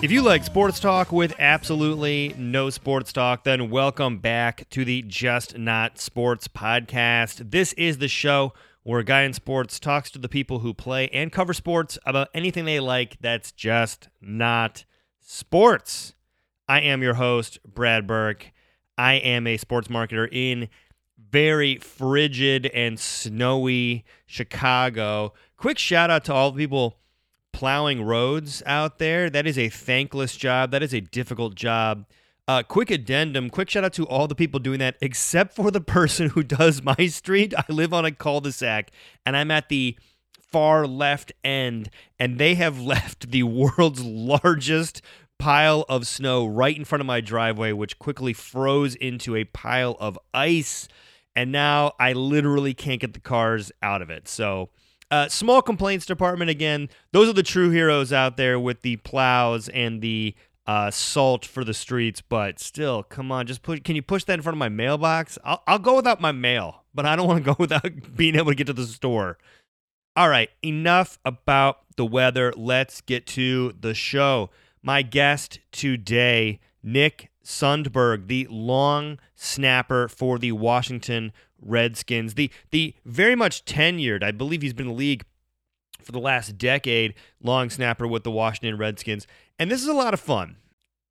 If you like sports talk with absolutely no sports talk, then welcome back to the Just Not Sports podcast. This is the show where a guy in sports talks to the people who play and cover sports about anything they like that's just not sports. I am your host, Brad Burke. I am a sports marketer in very frigid and snowy Chicago. Quick shout out to all the people plowing roads out there. That is a thankless job. That is a difficult job. Uh, quick addendum, quick shout out to all the people doing that, except for the person who does my street. I live on a cul de sac and I'm at the far left end, and they have left the world's largest pile of snow right in front of my driveway, which quickly froze into a pile of ice. And now I literally can't get the cars out of it. So, uh, small complaints department again. Those are the true heroes out there with the plows and the uh, salt for the streets. But still, come on, just put. Can you push that in front of my mailbox? I'll, I'll go without my mail, but I don't want to go without being able to get to the store. All right, enough about the weather. Let's get to the show. My guest today, Nick Sundberg, the long snapper for the Washington Redskins, the the very much tenured, I believe he's been in the league for the last decade, long snapper with the Washington Redskins. And this is a lot of fun.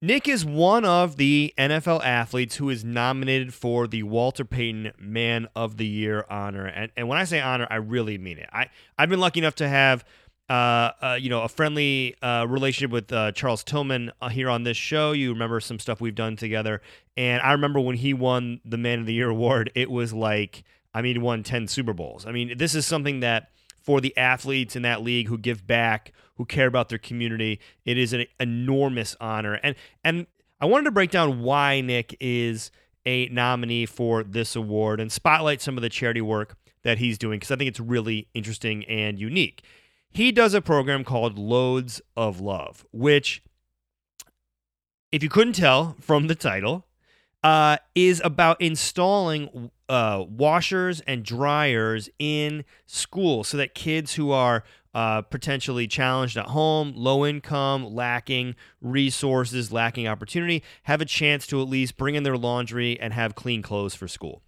Nick is one of the NFL athletes who is nominated for the Walter Payton Man of the Year honor. And, and when I say honor, I really mean it. I, I've been lucky enough to have uh, uh, you know, a friendly uh, relationship with uh, Charles Tillman uh, here on this show. You remember some stuff we've done together, and I remember when he won the Man of the Year award. It was like, I mean, he won ten Super Bowls. I mean, this is something that for the athletes in that league who give back, who care about their community, it is an enormous honor. And and I wanted to break down why Nick is a nominee for this award and spotlight some of the charity work that he's doing because I think it's really interesting and unique he does a program called Loads of Love, which, if you couldn't tell from the title, uh, is about installing uh, washers and dryers in school so that kids who are uh, potentially challenged at home, low income, lacking resources, lacking opportunity, have a chance to at least bring in their laundry and have clean clothes for school.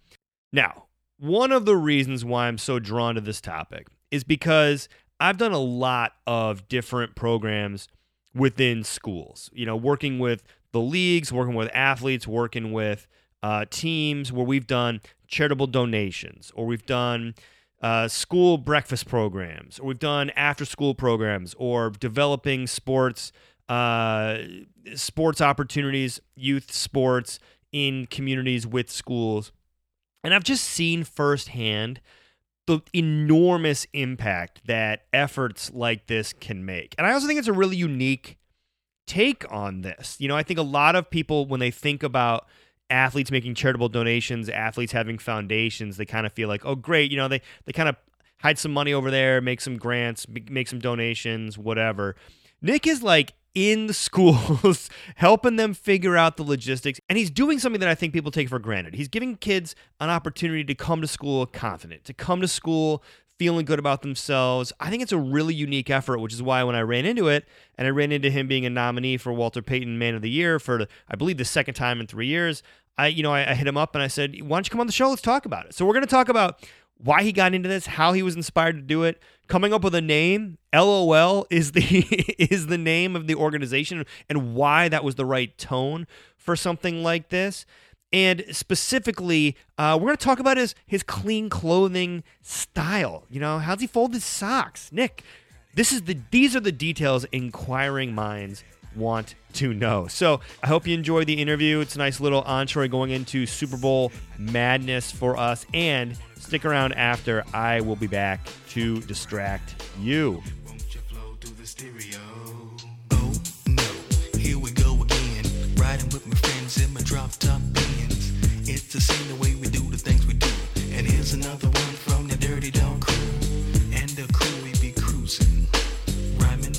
Now, one of the reasons why I'm so drawn to this topic is because I've done a lot of different programs within schools, you know, working with the leagues, working with athletes, working with uh, teams where we've done charitable donations or we've done uh, school breakfast programs or we've done after school programs or developing sports uh, sports opportunities youth sports in communities with schools. And i've just seen firsthand the enormous impact that efforts like this can make. And I also think it's a really unique take on this. You know, I think a lot of people, when they think about athletes making charitable donations, athletes having foundations, they kind of feel like, oh, great, you know, they, they kind of hide some money over there, make some grants, make some donations, whatever. Nick is like in the schools, helping them figure out the logistics. And he's doing something that I think people take for granted. He's giving kids an opportunity to come to school confident, to come to school feeling good about themselves. I think it's a really unique effort, which is why when I ran into it, and I ran into him being a nominee for Walter Payton Man of the Year for, I believe, the second time in three years, I, you know, I, I hit him up and I said, "Why don't you come on the show? Let's talk about it." So we're going to talk about why he got into this, how he was inspired to do it, coming up with a name. LOL is the is the name of the organization and why that was the right tone for something like this. And specifically, uh, we're going to talk about his his clean clothing style. You know, how's he fold his socks, Nick? This is the these are the details inquiring minds want to know. So I hope you enjoyed the interview. It's a nice little entree going into Super Bowl madness for us and Stick around after. I will be back to distract you. It's the same the way we do the things we do. And here's another one from the Dirty Dog crew. And the crew we be cruising. Rhyming,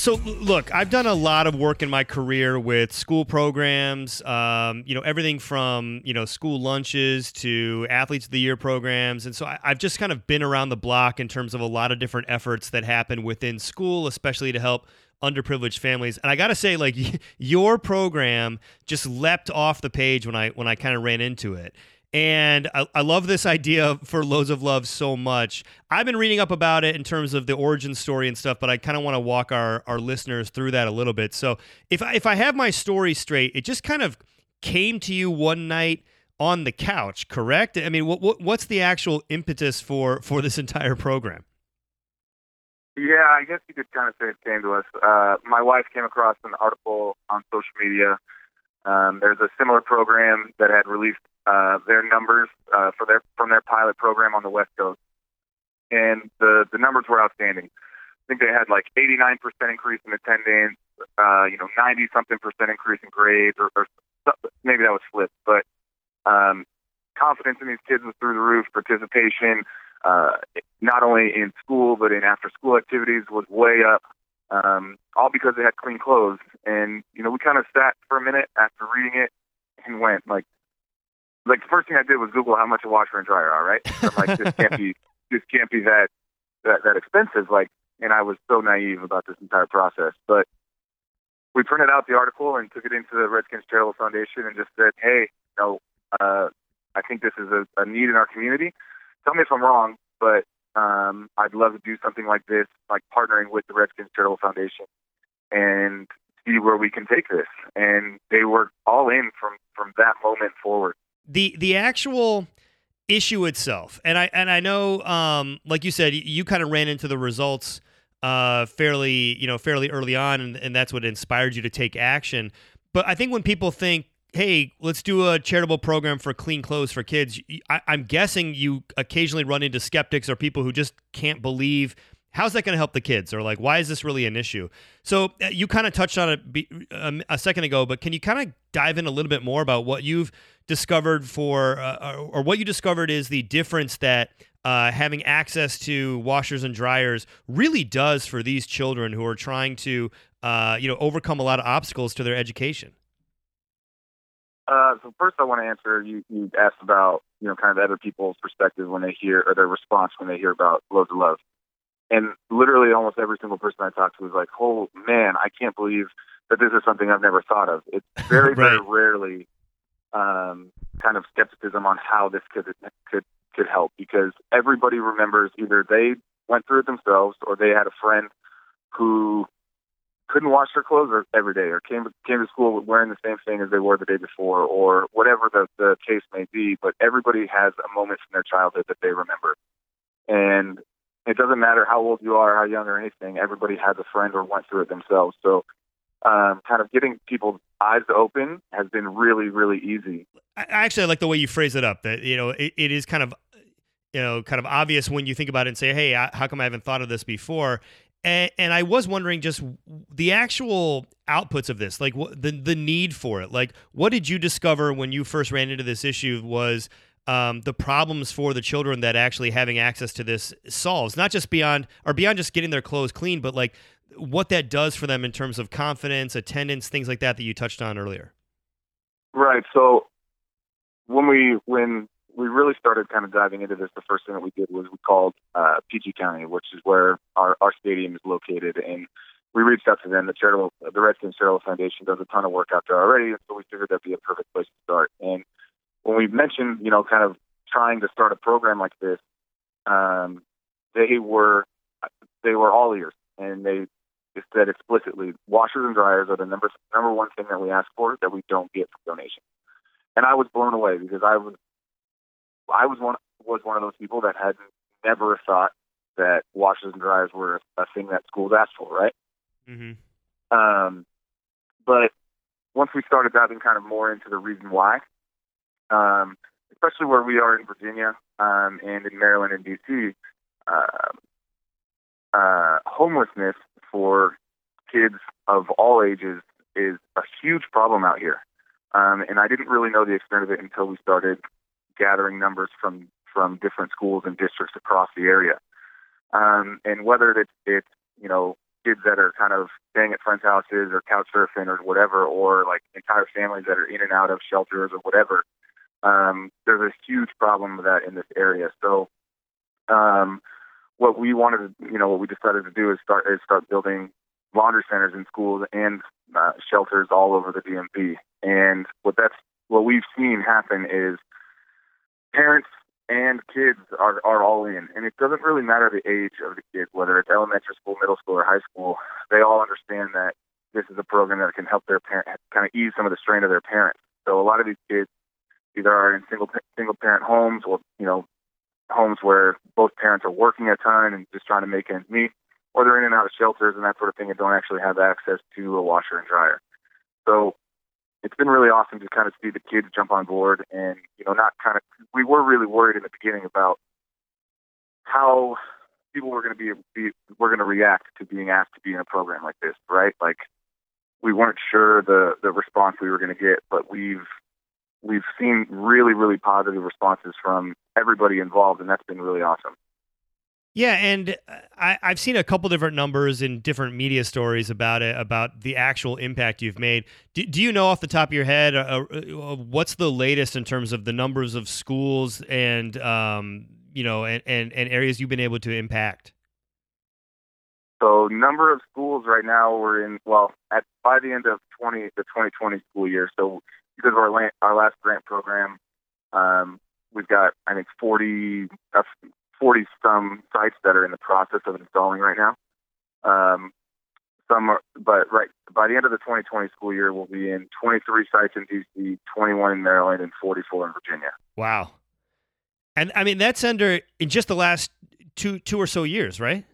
So look, I've done a lot of work in my career with school programs. Um, you know, everything from you know school lunches to athletes of the year programs, and so I, I've just kind of been around the block in terms of a lot of different efforts that happen within school, especially to help underprivileged families. And I got to say, like your program just leapt off the page when I when I kind of ran into it. And I, I, love this idea for Loads of Love so much. I've been reading up about it in terms of the origin story and stuff, but I kind of want to walk our, our listeners through that a little bit. So if I, if I have my story straight, it just kind of came to you one night on the couch, correct? I mean, what, what what's the actual impetus for for this entire program? Yeah, I guess you could kind of say it came to us. Uh, my wife came across an article on social media. Um, there's a similar program that had released uh, their numbers uh, for their from their pilot program on the West Coast, and the the numbers were outstanding. I think they had like 89% increase in attendance, uh, you know, 90 something percent increase in grades, or, or maybe that was flipped, but um, confidence in these kids was through the roof. Participation, uh, not only in school but in after school activities, was way up. Um, all because they had clean clothes. And you know, we kind of sat for a minute after reading it and went like, like the first thing I did was Google how much a washer and dryer are. Right? I'm like, this can't be, this can't be that that that expensive. Like, and I was so naive about this entire process. But we printed out the article and took it into the Redskins Charitable Foundation and just said, hey, you know, uh, I think this is a, a need in our community. Tell me if I'm wrong, but um, I'd love to do something like this, like partnering with the Redskins Charitable Foundation and see where we can take this. And they were all in from from that moment forward. The the actual issue itself, and I and I know, um, like you said, you kind of ran into the results uh, fairly, you know, fairly early on, and, and that's what inspired you to take action. But I think when people think hey, let's do a charitable program for clean clothes for kids. I, am guessing you occasionally run into skeptics or people who just can't believe how's that going to help the kids? Or like why is this really an issue? So uh, you kind of touched on it um, a second ago but can you kind of dive in a little bit more about what you've discovered for uh, or what you discovered is the difference that uh, having access to washers and dryers really does for these children who are trying to uh, you know overcome a lot of obstacles to their education? Uh, so first, I want to answer you. You asked about you know kind of other people's perspective when they hear or their response when they hear about Loads of Love, and literally almost every single person I talked to was like, "Oh man, I can't believe that this is something I've never thought of." It's very right. very rarely um, kind of skepticism on how this could could could help because everybody remembers either they went through it themselves or they had a friend who couldn't wash their clothes every day or came came to school wearing the same thing as they wore the day before or whatever the, the case may be but everybody has a moment from their childhood that they remember and it doesn't matter how old you are how young or anything everybody has a friend or went through it themselves so um, kind of getting people's eyes open has been really really easy I actually I like the way you phrase it up that you know it, it is kind of you know kind of obvious when you think about it and say hey how come i haven't thought of this before and, and, I was wondering just the actual outputs of this, like what, the the need for it. Like, what did you discover when you first ran into this issue? Was um, the problems for the children that actually having access to this solves, not just beyond or beyond just getting their clothes clean, but like what that does for them in terms of confidence, attendance, things like that that you touched on earlier. Right. So when we when we really started kind of diving into this, the first thing that we did was we called uh, PG County, which is where our, our stadium is located, and we reached out to them. The charitable, the Redskins Charitable Foundation does a ton of work out there already, so we figured that'd be a perfect place to start. And when we mentioned, you know, kind of trying to start a program like this, um, they were they were all ears, and they said explicitly, washers and dryers are the number number one thing that we ask for that we don't get from donations. And I was blown away because I was I was one was one of those people that had never thought that washers and dryers were a thing that schools asked for, right? Mm-hmm. Um, but once we started diving kind of more into the reason why, um, especially where we are in Virginia um, and in Maryland and DC, uh, uh, homelessness for kids of all ages is a huge problem out here. Um, and I didn't really know the extent of it until we started gathering numbers from from different schools and districts across the area. Um, and whether it's, it's you know kids that are kind of staying at friends' houses or couch surfing or whatever, or like entire families that are in and out of shelters or whatever. Um, there's a huge problem with that in this area. So, um, what we wanted to, you know, what we decided to do is start is start building laundry centers in schools and uh, shelters all over the DMV. And what that's what we've seen happen is parents and kids are, are all in. And it doesn't really matter the age of the kid, whether it's elementary school, middle school, or high school. They all understand that this is a program that can help their parent kind of ease some of the strain of their parents. So a lot of these kids either are in single single parent homes or you know homes where both parents are working a ton and just trying to make ends meet, or they're in and out of shelters and that sort of thing and don't actually have access to a washer and dryer. So it's been really awesome to kind of see the kids jump on board and you know not kind of we were really worried in the beginning about how people were going to be, be were going to react to being asked to be in a program like this right like we weren't sure the the response we were going to get but we've we've seen really really positive responses from everybody involved and that's been really awesome yeah, and uh, I, have seen a couple different numbers in different media stories about it, about the actual impact you've made. Do, do you know off the top of your head uh, uh, what's the latest in terms of the numbers of schools and um, you know and, and, and areas you've been able to impact? So, number of schools right now we're in. Well, at by the end of twenty the twenty twenty school year. So, because of our our last grant program, um, we've got I think forty uh, 40 some sites that are in the process of installing right now. Um, some are, but right by the end of the 2020 school year, we'll be in 23 sites in DC, 21 in Maryland, and 44 in Virginia. Wow. And I mean, that's under in just the last two two or so years, right?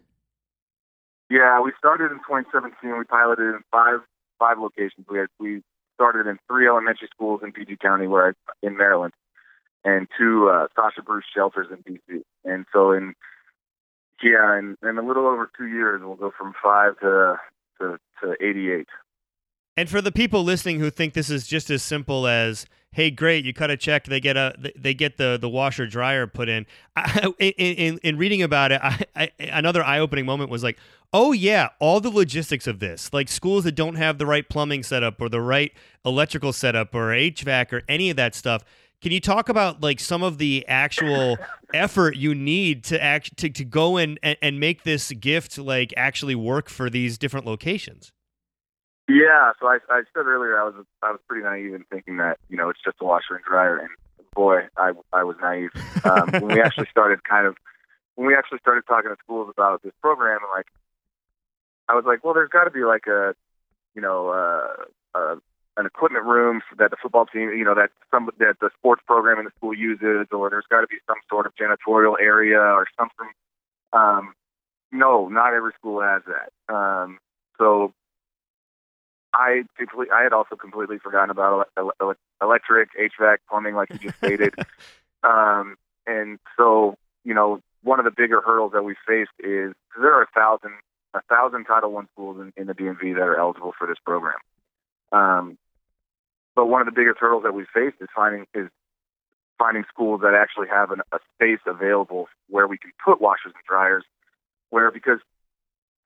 Yeah, we started in 2017. We piloted in five five locations. We had we started in three elementary schools in PG County, where I, in Maryland, and two uh, Sasha Bruce shelters in DC. And so in yeah, in, in a little over two years, we'll go from five to to, to 88. And for the people listening who think this is just as simple as, "Hey, great, you cut a check, they get a they get the the washer dryer put in." I, in, in, in reading about it, I, I, another eye opening moment was like, "Oh yeah, all the logistics of this, like schools that don't have the right plumbing setup or the right electrical setup or HVAC or any of that stuff." Can you talk about like some of the actual effort you need to act to, to go in and, and make this gift like actually work for these different locations? Yeah, so I, I said earlier I was I was pretty naive in thinking that you know it's just a washer and dryer, and boy, I I was naive um, when we actually started kind of when we actually started talking to schools about this program, and like I was like, well, there's got to be like a you know uh, a an equipment room that the football team, you know, that some that the sports program in the school uses, or there's got to be some sort of janitorial area or something. Um, no, not every school has that. Um, so I completely, I had also completely forgotten about electric, HVAC, plumbing, like you just stated. um, and so, you know, one of the bigger hurdles that we faced is there are a thousand, a thousand Title One schools in, in the DMV that are eligible for this program. Um, but one of the biggest hurdles that we faced is finding is finding schools that actually have an, a space available where we can put washers and dryers. Where because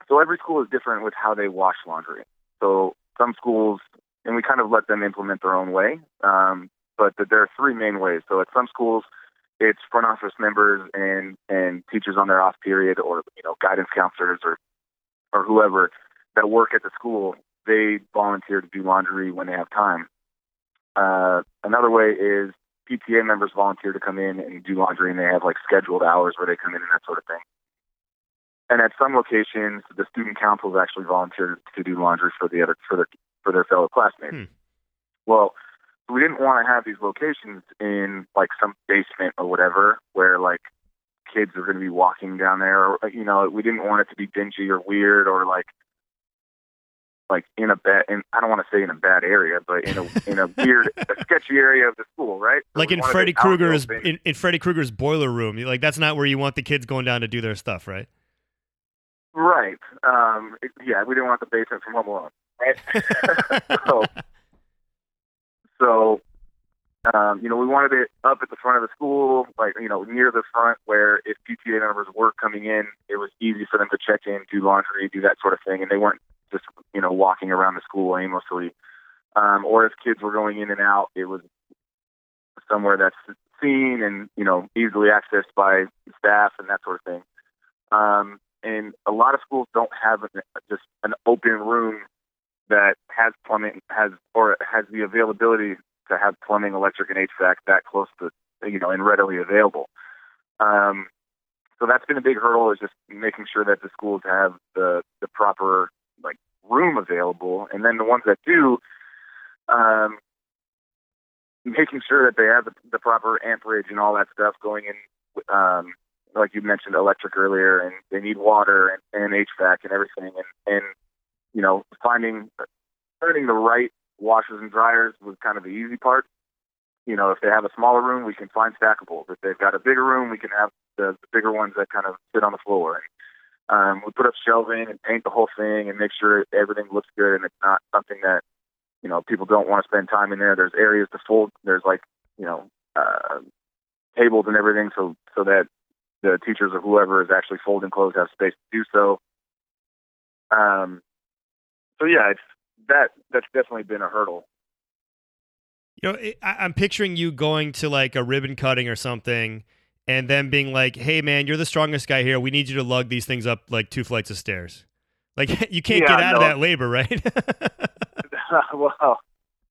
so every school is different with how they wash laundry. So some schools, and we kind of let them implement their own way. Um, but the, there are three main ways. So at some schools, it's front office members and and teachers on their off period, or you know guidance counselors or or whoever that work at the school. They volunteer to do laundry when they have time. Uh, another way is PTA members volunteer to come in and do laundry, and they have like scheduled hours where they come in and that sort of thing. And at some locations, the student councils actually volunteer to do laundry for the other for their for their fellow classmates. Hmm. Well, we didn't want to have these locations in like some basement or whatever where like kids are going to be walking down there. Or, you know, we didn't want it to be dingy or weird or like like in a bad, in, I don't want to say in a bad area, but in a in a weird, a sketchy area of the school, right? So like in Freddy Krueger's in, in Freddy Krueger's boiler room. Like that's not where you want the kids going down to do their stuff, right? Right. Um, it, yeah, we didn't want the basement from Home Alone, right? so, so Um, you know, we wanted it up at the front of the school, like you know, near the front, where if PTA members were coming in, it was easy for them to check in, do laundry, do that sort of thing, and they weren't just you know walking around the school aimlessly. Um, or if kids were going in and out, it was somewhere that's seen and you know easily accessed by staff and that sort of thing. Um, and a lot of schools don't have an, just an open room that has plumbing has or has the availability to have plumbing, electric, and HVAC that close to you know and readily available. Um, so that's been a big hurdle is just making sure that the schools have the the proper like room available, and then the ones that do, um, making sure that they have the, the proper amperage and all that stuff going in. Um, like you mentioned, electric earlier, and they need water and, and HVAC and everything, and and you know finding finding the right washers and dryers was kind of the easy part. You know, if they have a smaller room, we can find stackables. If they've got a bigger room, we can have the, the bigger ones that kind of sit on the floor. Um, we put up shelving and paint the whole thing and make sure everything looks good and it's not something that you know people don't want to spend time in there. There's areas to fold. There's like you know uh, tables and everything, so so that the teachers or whoever is actually folding clothes have space to do so. Um, so yeah, it's that that's definitely been a hurdle. You know, I, am picturing you going to like a ribbon cutting or something, and then being like, "Hey, man, you're the strongest guy here. We need you to lug these things up like two flights of stairs." Like you can't yeah, get out no. of that labor, right? well, uh,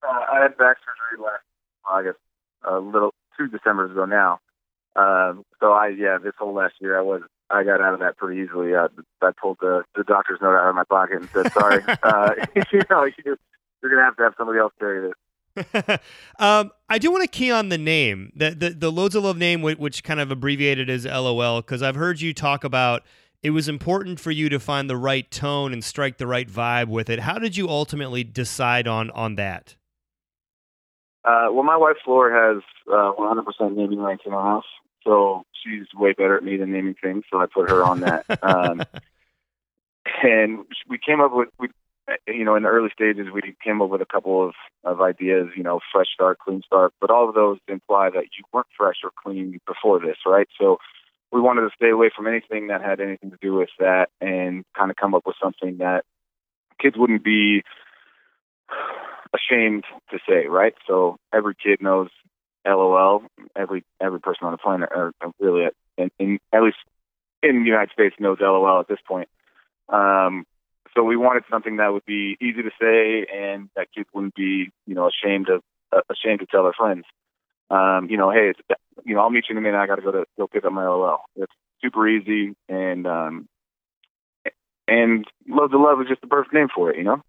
I had back surgery last, August, a little two December's ago now. Um, so I, yeah, this whole last year I was I got out of that pretty easily. Uh, I pulled the, the doctor's note out of my pocket and said, "Sorry, uh, you know, you're, you're gonna have to have somebody else carry this." um, I do want to key on the name, the the, the loads of love name, which kind of abbreviated as LOL, because I've heard you talk about it was important for you to find the right tone and strike the right vibe with it. How did you ultimately decide on on that? Uh, well, my wife Flora has uh, 100% naming rights in our house, so she's way better at me than naming things. So I put her on that. um, and we came up with we, you know, in the early stages, we came up with a couple of of ideas. You know, fresh start, clean start, but all of those imply that you weren't fresh or clean before this, right? So we wanted to stay away from anything that had anything to do with that, and kind of come up with something that kids wouldn't be ashamed to say, right? So every kid knows LOL. Every every person on the planet, or really, in, in, at least in the United States, knows LOL at this point. Um, so we wanted something that would be easy to say, and that kids wouldn't be, you know, ashamed of uh, ashamed to tell their friends. Um, you know, hey, it's, you know, I'll meet you in a minute. I got to go to go pick up my LOL. It's super easy, and um, and love to love is just the perfect name for it. You know.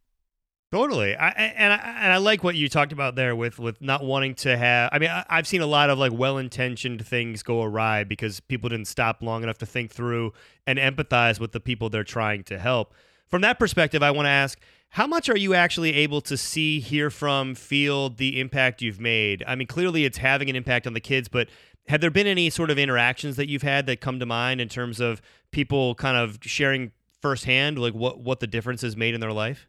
Totally, I, and I, and I like what you talked about there with with not wanting to have. I mean, I, I've seen a lot of like well intentioned things go awry because people didn't stop long enough to think through and empathize with the people they're trying to help. From that perspective, I want to ask: How much are you actually able to see, hear from, feel the impact you've made? I mean, clearly it's having an impact on the kids, but have there been any sort of interactions that you've had that come to mind in terms of people kind of sharing firsthand, like what what the difference has made in their life?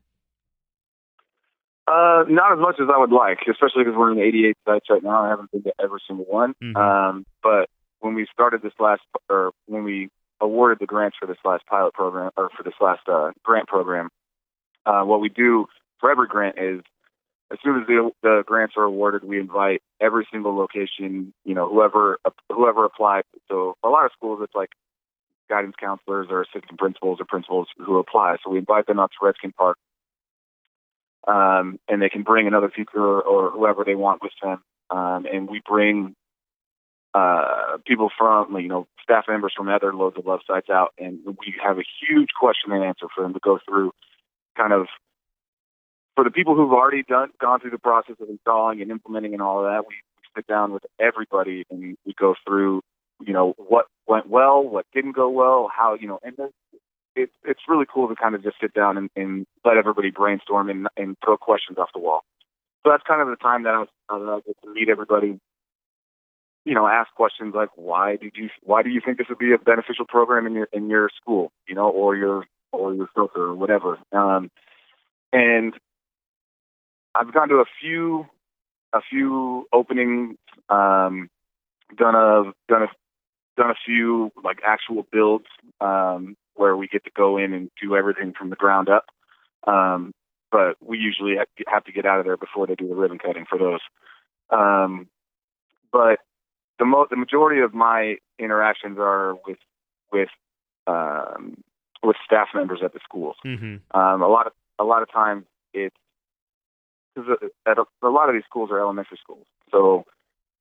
Uh, not as much as I would like, especially because we're in 88 sites right now. I haven't been to every single one. Mm-hmm. Um, but when we started this last, or when we awarded the grants for this last pilot program, or for this last uh, grant program, uh, what we do for every grant is as soon as the, the grants are awarded, we invite every single location, you know, whoever whoever applied. So a lot of schools, it's like guidance counselors or assistant principals or principals who apply. So we invite them out to Redskin Park um, and they can bring another or, or whoever they want with them. Um, and we bring uh, people from, you know, staff members from other loads of love sites out, and we have a huge question and answer for them to go through. Kind of for the people who've already done gone through the process of installing and implementing and all of that, we sit down with everybody and we go through, you know, what went well, what didn't go well, how, you know, and it's it's really cool to kind of just sit down and, and let everybody brainstorm and, and throw questions off the wall. So that's kind of the time that I was, uh, get to meet everybody. You know, ask questions like, why did you why do you think this would be a beneficial program in your in your school? You know, or your or your filter or whatever. Um, and I've gone to a few a few openings, um, done a done a done a few like actual builds um, where we get to go in and do everything from the ground up. Um, but we usually have to get out of there before they do the ribbon cutting for those. Um, but the mo- the majority of my interactions are with with um, with staff members at the schools. Mm-hmm. Um, a lot of a lot of times it's because at a, a lot of these schools are elementary schools, so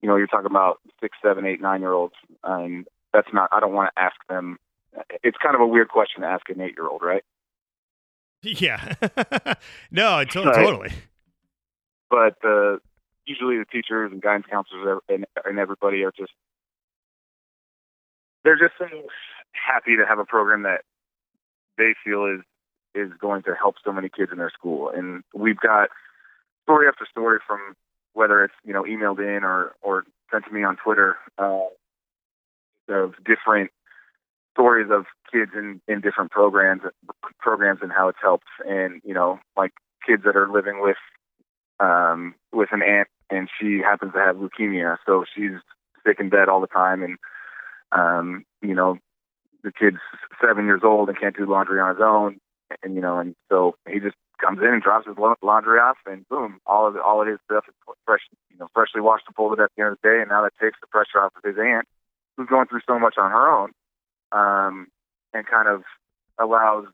you know you're talking about six, seven, eight, nine year olds, and that's not. I don't want to ask them. It's kind of a weird question to ask an eight year old, right? Yeah. no, to- right. totally. But uh, usually the teachers and guidance counselors and, and everybody are just they're just so happy to have a program that they feel is is going to help so many kids in their school. And we've got story after story from whether it's you know emailed in or or sent to me on Twitter uh, of different stories of kids in in different programs programs and how it's helped. And you know like kids that are living with um, with an aunt and she happens to have leukemia, so she's sick in bed all the time. And um, you know the kid's seven years old and can't do laundry on his own, and you know, and so he just comes in and drops his laundry off, and boom, all of the, all of his stuff is fresh, you know, freshly washed and folded at the end of the day, and now that takes the pressure off of his aunt, who's going through so much on her own, um, and kind of allows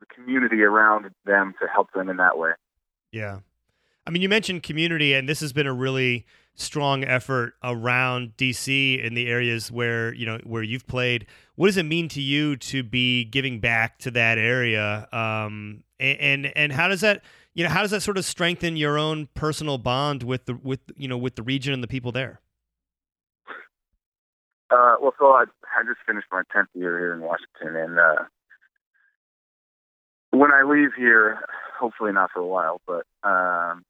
the community around them to help them in that way. Yeah, I mean, you mentioned community, and this has been a really strong effort around DC in the areas where you know where you've played. What does it mean to you to be giving back to that area? Um, and, and and how does that you know how does that sort of strengthen your own personal bond with the with you know with the region and the people there? Uh, well, so I, I just finished my tenth year here in Washington, and uh, when I leave here, hopefully not for a while, but um,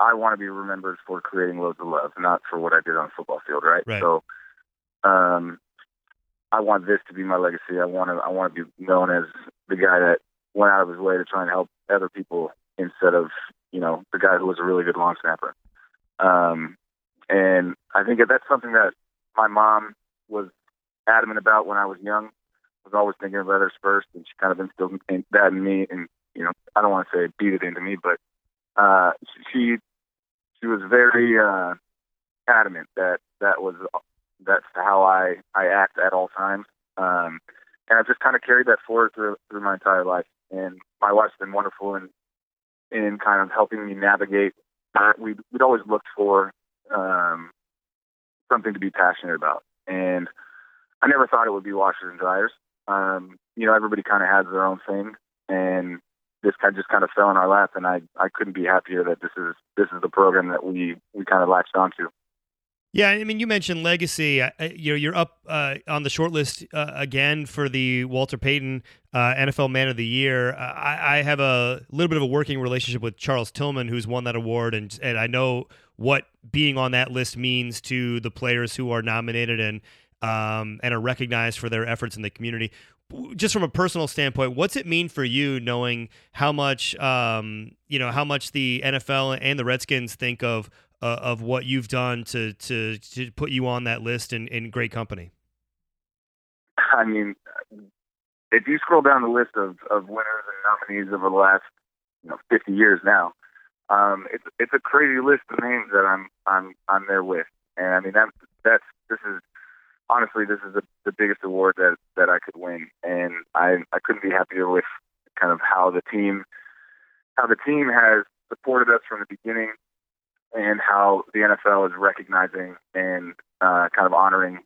I want to be remembered for creating loads of love, not for what I did on the football field, right? right. So, um, I want this to be my legacy. I want to, I want to be known as the guy that went out of his way to try and help other people instead of, you know, the guy who was a really good long snapper. Um, and I think that that's something that my mom was adamant about when I was young. Was always thinking of others first, and she kind of instilled that in me. And you know, I don't want to say beat it into me, but uh, she she was very uh, adamant that that was that's how I I act at all times. Um, and I've just kind of carried that forward through through my entire life. And my wife's been wonderful in in kind of helping me navigate. We we'd always looked for um, something to be passionate about, and I never thought it would be washers and dryers. Um, you know, everybody kind of has their own thing, and this kind of just kind of fell in our lap, and I I couldn't be happier that this is this is the program that we we kind of latched onto. Yeah, I mean, you mentioned legacy. You know, you're up uh, on the short list uh, again for the Walter Payton uh, NFL Man of the Year. Uh, I, I, have a little bit of a working relationship with Charles Tillman, who's won that award, and and I know what being on that list means to the players who are nominated and um, and are recognized for their efforts in the community just from a personal standpoint, what's it mean for you knowing how much um, you know how much the NFL and the Redskins think of uh, of what you've done to to to put you on that list in, in great company? I mean, if you scroll down the list of, of winners and nominees over the last you know 50 years now, um, it's it's a crazy list of names that I'm I'm I'm there with, and I mean that that's this is honestly, this is the, the biggest award that that I could win, and I I couldn't be happier with kind of how the team how the team has supported us from the beginning, and how the NFL is recognizing and uh, kind of honoring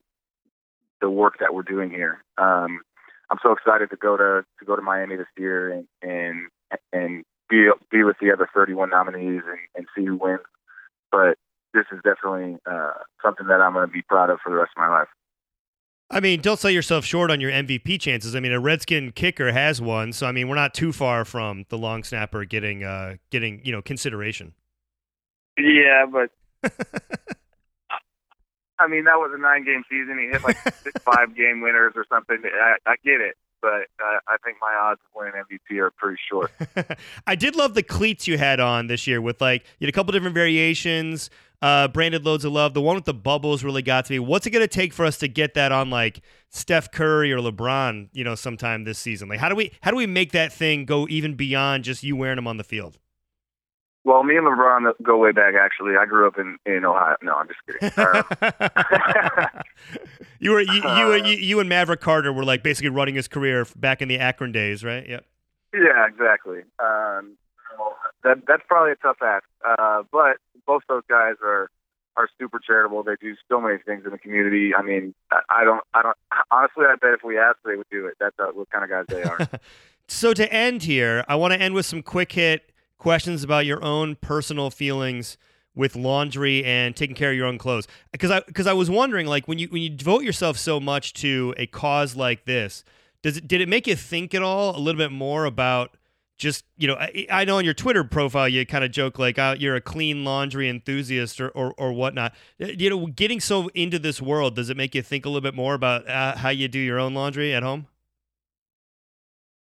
the work that we're doing here. Um, I'm so excited to go to to go to Miami this year and and and be be with the other 31 nominees and, and see who wins. But this is definitely uh, something that I'm going to be proud of for the rest of my life. I mean, don't sell yourself short on your MVP chances. I mean, a Redskin kicker has won, so I mean, we're not too far from the long snapper getting uh, getting you know consideration. Yeah, but I mean, that was a nine game season. He hit like six five game winners or something. I, I get it, but uh, I think my odds of winning MVP are pretty short. I did love the cleats you had on this year with like you had a couple different variations. uh, branded loads of love. The one with the bubbles really got to me. What's it going to take for us to get that on like Steph Curry or LeBron? You know, sometime this season. Like, how do we how do we make that thing go even beyond just you wearing them on the field? Well, me and LeBron go way back. Actually, I grew up in in Ohio. No, I'm just kidding. Uh, you were you, you, you you and Maverick Carter were like basically running his career back in the Akron days, right? Yep. Yeah, exactly. Um, that that's probably a tough ask, uh, but both those guys are are super charitable. They do so many things in the community. I mean, I, I don't, I don't. Honestly, I bet if we asked, they would do it. That's uh, what kind of guys they are. so to end here, I want to end with some quick hit questions about your own personal feelings with laundry and taking care of your own clothes. Because I because I was wondering like when you when you devote yourself so much to a cause like this does it did it make you think at all a little bit more about just you know I, I know on your Twitter profile you kind of joke like oh, you're a clean laundry enthusiast or, or or whatnot. You know getting so into this world does it make you think a little bit more about uh, how you do your own laundry at home?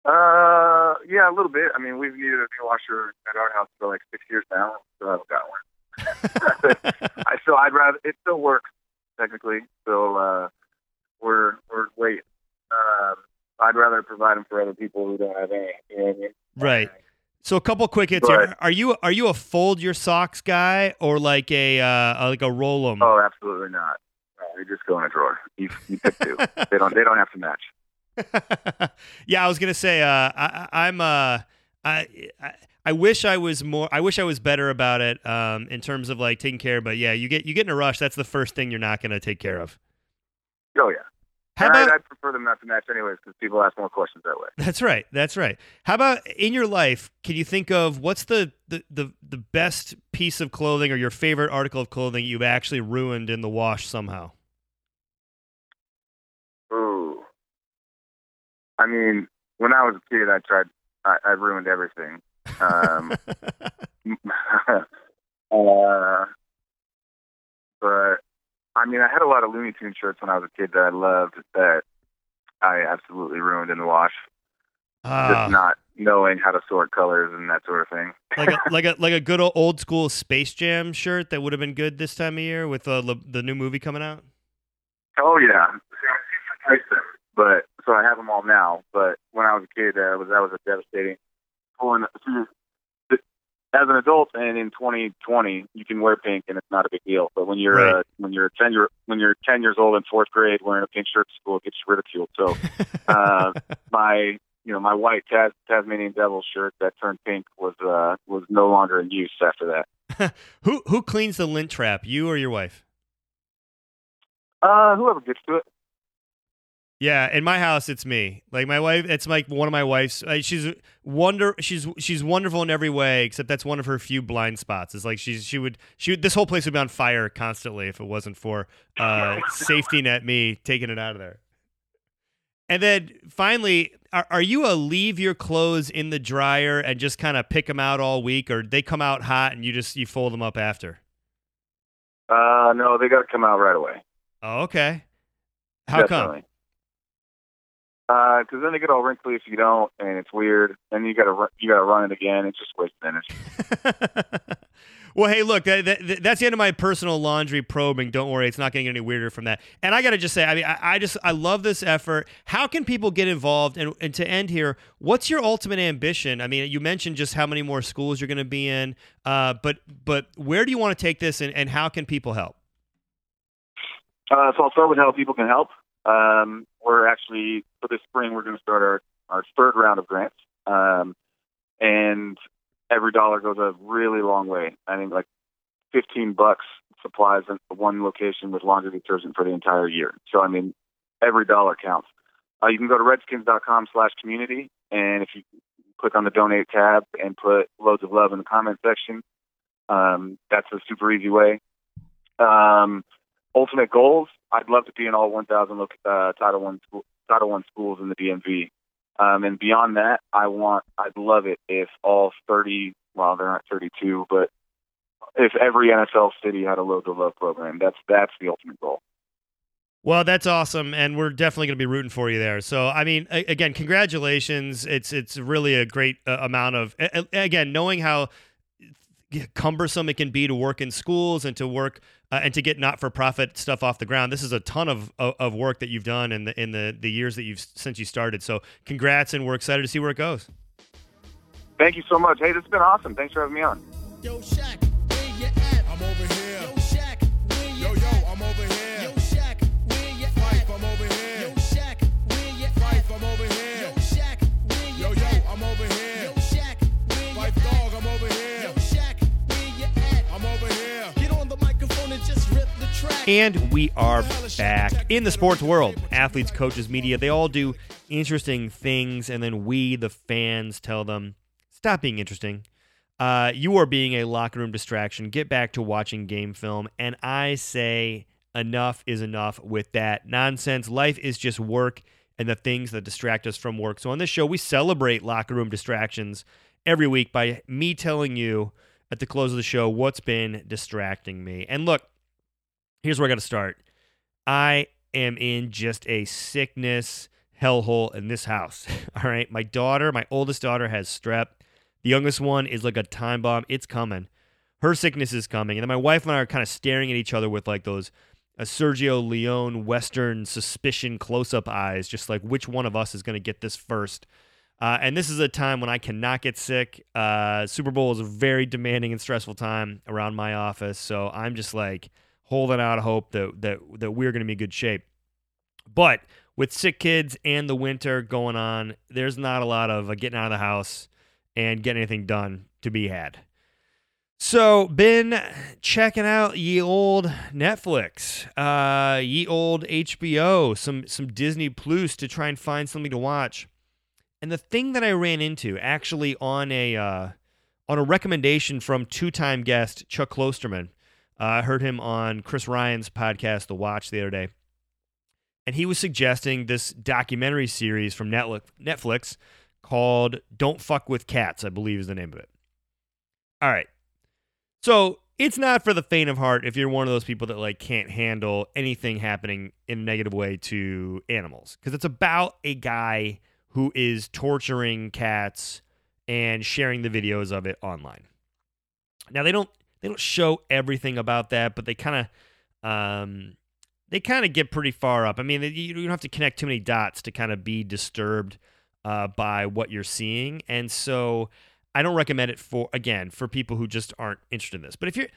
Uh, yeah, a little bit. I mean, we've needed a new washer at our house for like six years now. Still haven't got one. I still, I'd rather it still works technically. So uh, we're we're waiting. Um, I'd rather provide them for other people who don't have any. You know I mean? Right. So a couple quick hits but, here. Are you are you a fold your socks guy or like a uh, like a roll them? Oh, absolutely not. they just go in a drawer. You, you pick two. they don't they don't have to match. yeah, I was gonna say uh, I, am uh, I, I wish I was more. I wish I was better about it um, in terms of like taking care. But yeah, you get you get in a rush. That's the first thing you're not gonna take care of. Oh yeah. How about, I, I prefer them not to match anyways because people ask more questions that way. That's right. That's right. How about in your life? Can you think of what's the, the, the, the best piece of clothing or your favorite article of clothing you've actually ruined in the wash somehow? I mean, when I was a kid, I tried. I, I ruined everything. Um, uh, but I mean, I had a lot of Looney Tunes shirts when I was a kid that I loved that I absolutely ruined in the wash. Uh, Just not knowing how to sort colors and that sort of thing. like a like a like a good old school Space Jam shirt that would have been good this time of year with uh, the new movie coming out. Oh yeah, but so I have them all now. But when I was a kid, uh, was that was a devastating pulling. As an adult and in 2020, you can wear pink and it's not a big deal. But when you're right. uh, when you're 10 year when you're 10 years old in fourth grade wearing a pink shirt to school, it gets ridiculed. So uh, my you know my white Tas- Tasmanian Devil shirt that turned pink was uh, was no longer in use after that. who who cleans the lint trap? You or your wife? Uh, whoever gets to it. Yeah, in my house, it's me. Like my wife, it's like one of my wife's. Uh, she's wonder. She's she's wonderful in every way, except that's one of her few blind spots. It's like she's she would she would, this whole place would be on fire constantly if it wasn't for uh, safety net me taking it out of there. And then finally, are, are you a leave your clothes in the dryer and just kind of pick them out all week, or they come out hot and you just you fold them up after? Uh, no, they got to come out right away. Oh, okay. How Definitely. come? Because uh, then they get all wrinkly if you don't, and it's weird. Then you gotta you gotta run it again. It's just waste energy. well, hey, look, that, that, that's the end of my personal laundry probing. Don't worry, it's not going to get any weirder from that. And I got to just say, I mean, I, I, just I love this effort. How can people get involved? And, and to end here, what's your ultimate ambition? I mean, you mentioned just how many more schools you're going to be in, uh, but but where do you want to take this, and, and how can people help? Uh, so I'll start with how people can help. Um, we're actually for this spring we're going to start our our third round of grants, um, and every dollar goes a really long way. I think like fifteen bucks supplies one location with laundry detergent for the entire year. So I mean, every dollar counts. Uh, you can go to redskins.com/community, and if you click on the donate tab and put loads of love in the comment section, um, that's a super easy way. Um, ultimate goals, I'd love to be in all 1,000 uh, Title One Title One schools in the DMV. Um, and beyond that, I want I'd love it if all 30 well they're not 32, but if every NFL city had a load of love program. That's that's the ultimate goal. Well, that's awesome, and we're definitely going to be rooting for you there. So, I mean, again, congratulations! It's it's really a great uh, amount of again knowing how cumbersome it can be to work in schools and to work uh, and to get not-for-profit stuff off the ground. This is a ton of, of, of work that you've done in the in the the years that you've since you started. So congrats, and we're excited to see where it goes. Thank you so much. Hey, this has been awesome. Thanks for having me on. Yo, Shaq, And we are back in the sports world. Athletes, coaches, media, they all do interesting things, and then we, the fans, tell them, stop being interesting. Uh, you are being a locker room distraction. Get back to watching game film. And I say, enough is enough with that nonsense. Life is just work and the things that distract us from work. So on this show, we celebrate locker room distractions every week by me telling you at the close of the show what's been distracting me. And look, here's where I got to start. I am in just a sickness hellhole in this house. All right. My daughter, my oldest daughter, has strep. The youngest one is like a time bomb. It's coming. Her sickness is coming. And then my wife and I are kind of staring at each other with like those uh, Sergio Leone Western suspicion close up eyes, just like which one of us is going to get this first. Uh, and this is a time when I cannot get sick. Uh, Super Bowl is a very demanding and stressful time around my office. So I'm just like holding out hope that, that, that we're going to be in good shape. But with sick kids and the winter going on, there's not a lot of uh, getting out of the house and getting anything done to be had. So, been checking out ye old Netflix, uh, ye old HBO, some some Disney Plus to try and find something to watch. And the thing that I ran into, actually on a uh, on a recommendation from two-time guest Chuck Klosterman, uh, I heard him on Chris Ryan's podcast, The Watch, the other day, and he was suggesting this documentary series from Netflix, Netflix called "Don't Fuck with Cats," I believe is the name of it. All right, so it's not for the faint of heart if you're one of those people that like can't handle anything happening in a negative way to animals, because it's about a guy who is torturing cats and sharing the videos of it online. Now they don't they don't show everything about that, but they kind of um, they kind of get pretty far up. I mean, you don't have to connect too many dots to kind of be disturbed uh, by what you're seeing, and so I don't recommend it for again for people who just aren't interested in this. But if you're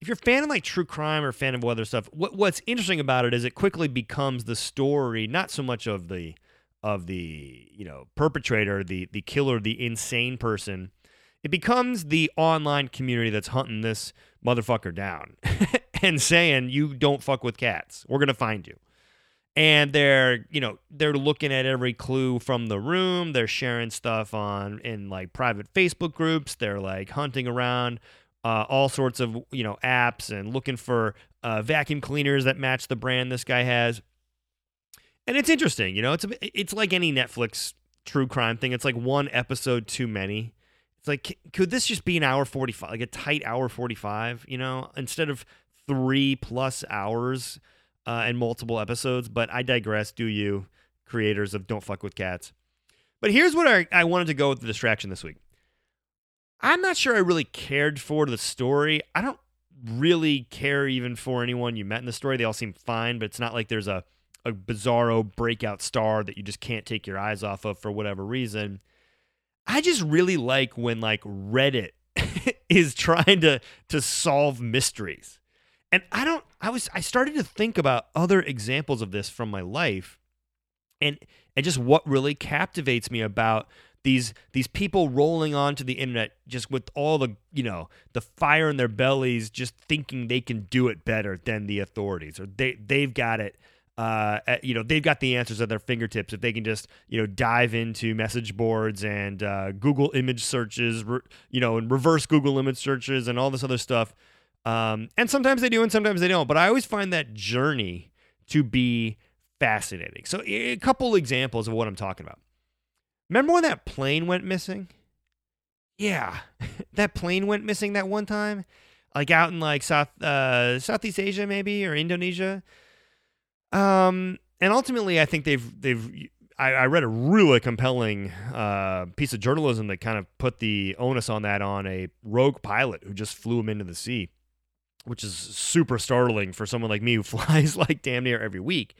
if you're a fan of like true crime or a fan of other stuff, what what's interesting about it is it quickly becomes the story, not so much of the of the you know perpetrator, the the killer, the insane person. It becomes the online community that's hunting this motherfucker down and saying you don't fuck with cats. We're gonna find you. And they're you know they're looking at every clue from the room. They're sharing stuff on in like private Facebook groups. They're like hunting around uh, all sorts of you know apps and looking for uh, vacuum cleaners that match the brand this guy has and it's interesting you know it's a, it's like any netflix true crime thing it's like one episode too many it's like could this just be an hour 45 like a tight hour 45 you know instead of three plus hours uh, and multiple episodes? But i digress. Do you creators of don't fuck with cats. But here's what I, I wanted to go with the distraction this week. I'm not sure i really cared for the story. I don't really care even for anyone you met in the story. They all seem fine but it's not like there's a a bizarro breakout star that you just can't take your eyes off of for whatever reason. I just really like when like Reddit is trying to to solve mysteries. And I don't I was I started to think about other examples of this from my life and and just what really captivates me about these these people rolling onto the internet just with all the you know the fire in their bellies just thinking they can do it better than the authorities or they they've got it uh, you know, they've got the answers at their fingertips if they can just, you know, dive into message boards and uh, Google image searches, re- you know, and reverse Google image searches and all this other stuff. Um, and sometimes they do and sometimes they don't. But I always find that journey to be fascinating. So, a couple examples of what I'm talking about. Remember when that plane went missing? Yeah, that plane went missing that one time, like out in like South uh, Southeast Asia maybe or Indonesia. Um, and ultimately, I think they've they've I, I read a really compelling uh, piece of journalism that kind of put the onus on that on a rogue pilot who just flew him into the sea, which is super startling for someone like me who flies like damn near every week.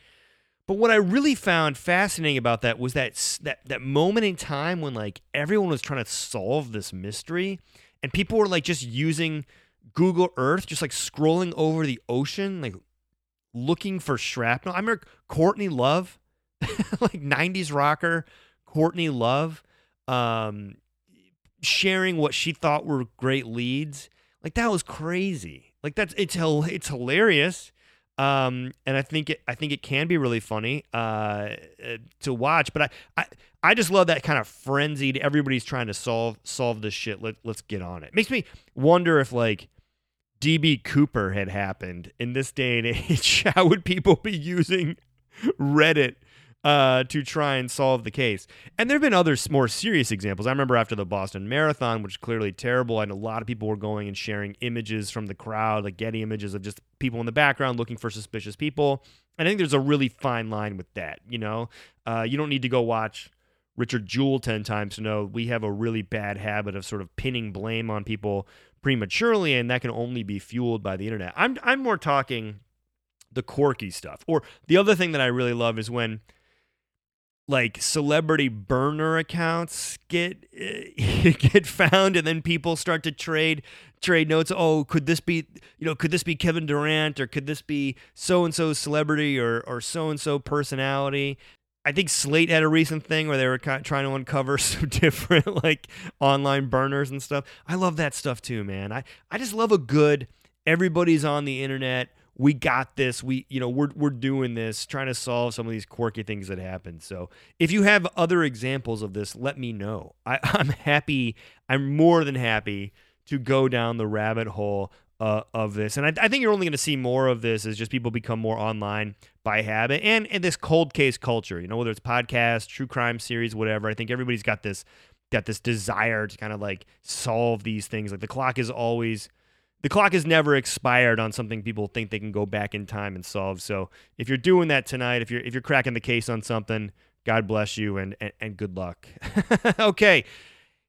But what I really found fascinating about that was that that that moment in time when like everyone was trying to solve this mystery, and people were like just using Google Earth, just like scrolling over the ocean, like looking for shrapnel. I remember Courtney Love, like '90s rocker Courtney Love, um, sharing what she thought were great leads. Like that was crazy. Like that's it's it's hilarious. Um, and I think it I think it can be really funny uh, uh, to watch. But I, I I just love that kind of frenzied. Everybody's trying to solve solve this shit. Let let's get on it. Makes me wonder if like DB Cooper had happened in this day and age. How would people be using Reddit uh, to try and solve the case? And there have been other more serious examples. I remember after the Boston Marathon, which is clearly terrible, and a lot of people were going and sharing images from the crowd, like Getty images of just people in the background looking for suspicious people. And I think there's a really fine line with that. You know, uh, you don't need to go watch Richard Jewell 10 times to know we have a really bad habit of sort of pinning blame on people prematurely, and that can only be fueled by the internet. I'm, I'm more talking the quirky stuff. Or the other thing that I really love is when like celebrity burner accounts get eh, get found and then people start to trade trade notes oh could this be you know could this be Kevin Durant or could this be so and so celebrity or or so and so personality I think Slate had a recent thing where they were kind trying to uncover some different like online burners and stuff. I love that stuff too, man. I, I just love a good everybody's on the internet. We got this. We you know we're we're doing this, trying to solve some of these quirky things that happen. So if you have other examples of this, let me know. I, I'm happy. I'm more than happy to go down the rabbit hole uh, of this. And I, I think you're only going to see more of this as just people become more online by habit and, and this cold case culture, you know, whether it's podcasts, true crime series, whatever. I think everybody's got this got this desire to kind of like solve these things. Like the clock is always the clock is never expired on something people think they can go back in time and solve. So if you're doing that tonight, if you're if you're cracking the case on something, God bless you and and, and good luck. okay.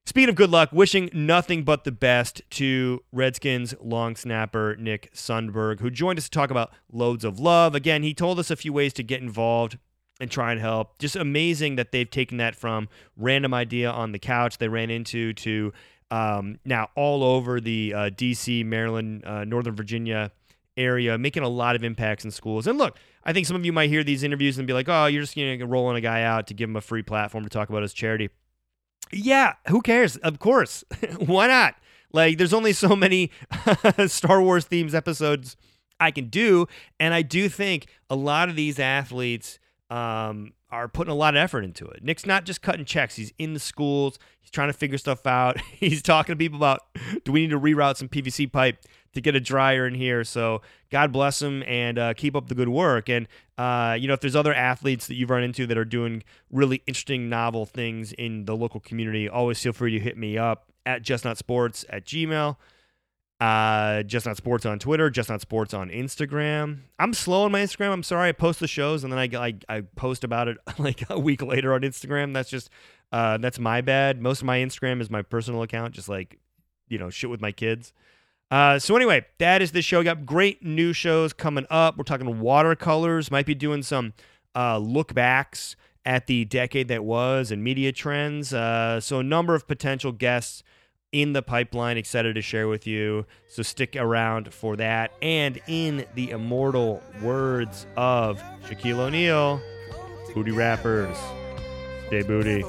Speaking of good luck, wishing nothing but the best to Redskins long snapper Nick Sundberg, who joined us to talk about loads of love. Again, he told us a few ways to get involved and try and help. Just amazing that they've taken that from random idea on the couch they ran into to um, now all over the uh, D.C., Maryland, uh, Northern Virginia area, making a lot of impacts in schools. And look, I think some of you might hear these interviews and be like, "Oh, you're just you know, rolling a guy out to give him a free platform to talk about his charity." Yeah, who cares? Of course. Why not? Like, there's only so many Star Wars themes episodes I can do. And I do think a lot of these athletes um, are putting a lot of effort into it. Nick's not just cutting checks, he's in the schools, he's trying to figure stuff out. He's talking to people about do we need to reroute some PVC pipe to get a dryer in here? So, God bless him and uh, keep up the good work. And, uh, you know, if there's other athletes that you've run into that are doing really interesting, novel things in the local community, always feel free to hit me up at just not sports at gmail uh just not sports on twitter just not sports on instagram. I'm slow on my instagram. I'm sorry. I post the shows and then i i, I post about it like a week later on instagram. That's just uh that's my bad. Most of my instagram is my personal account just like you know shit with my kids uh, so anyway, that is the show. We got great new shows coming up. We're talking watercolors. Might be doing some uh, look backs at the decade that was and media trends. Uh, so a number of potential guests in the pipeline. Excited to share with you. So stick around for that. And in the immortal words of Shaquille O'Neal, booty rappers, stay booty.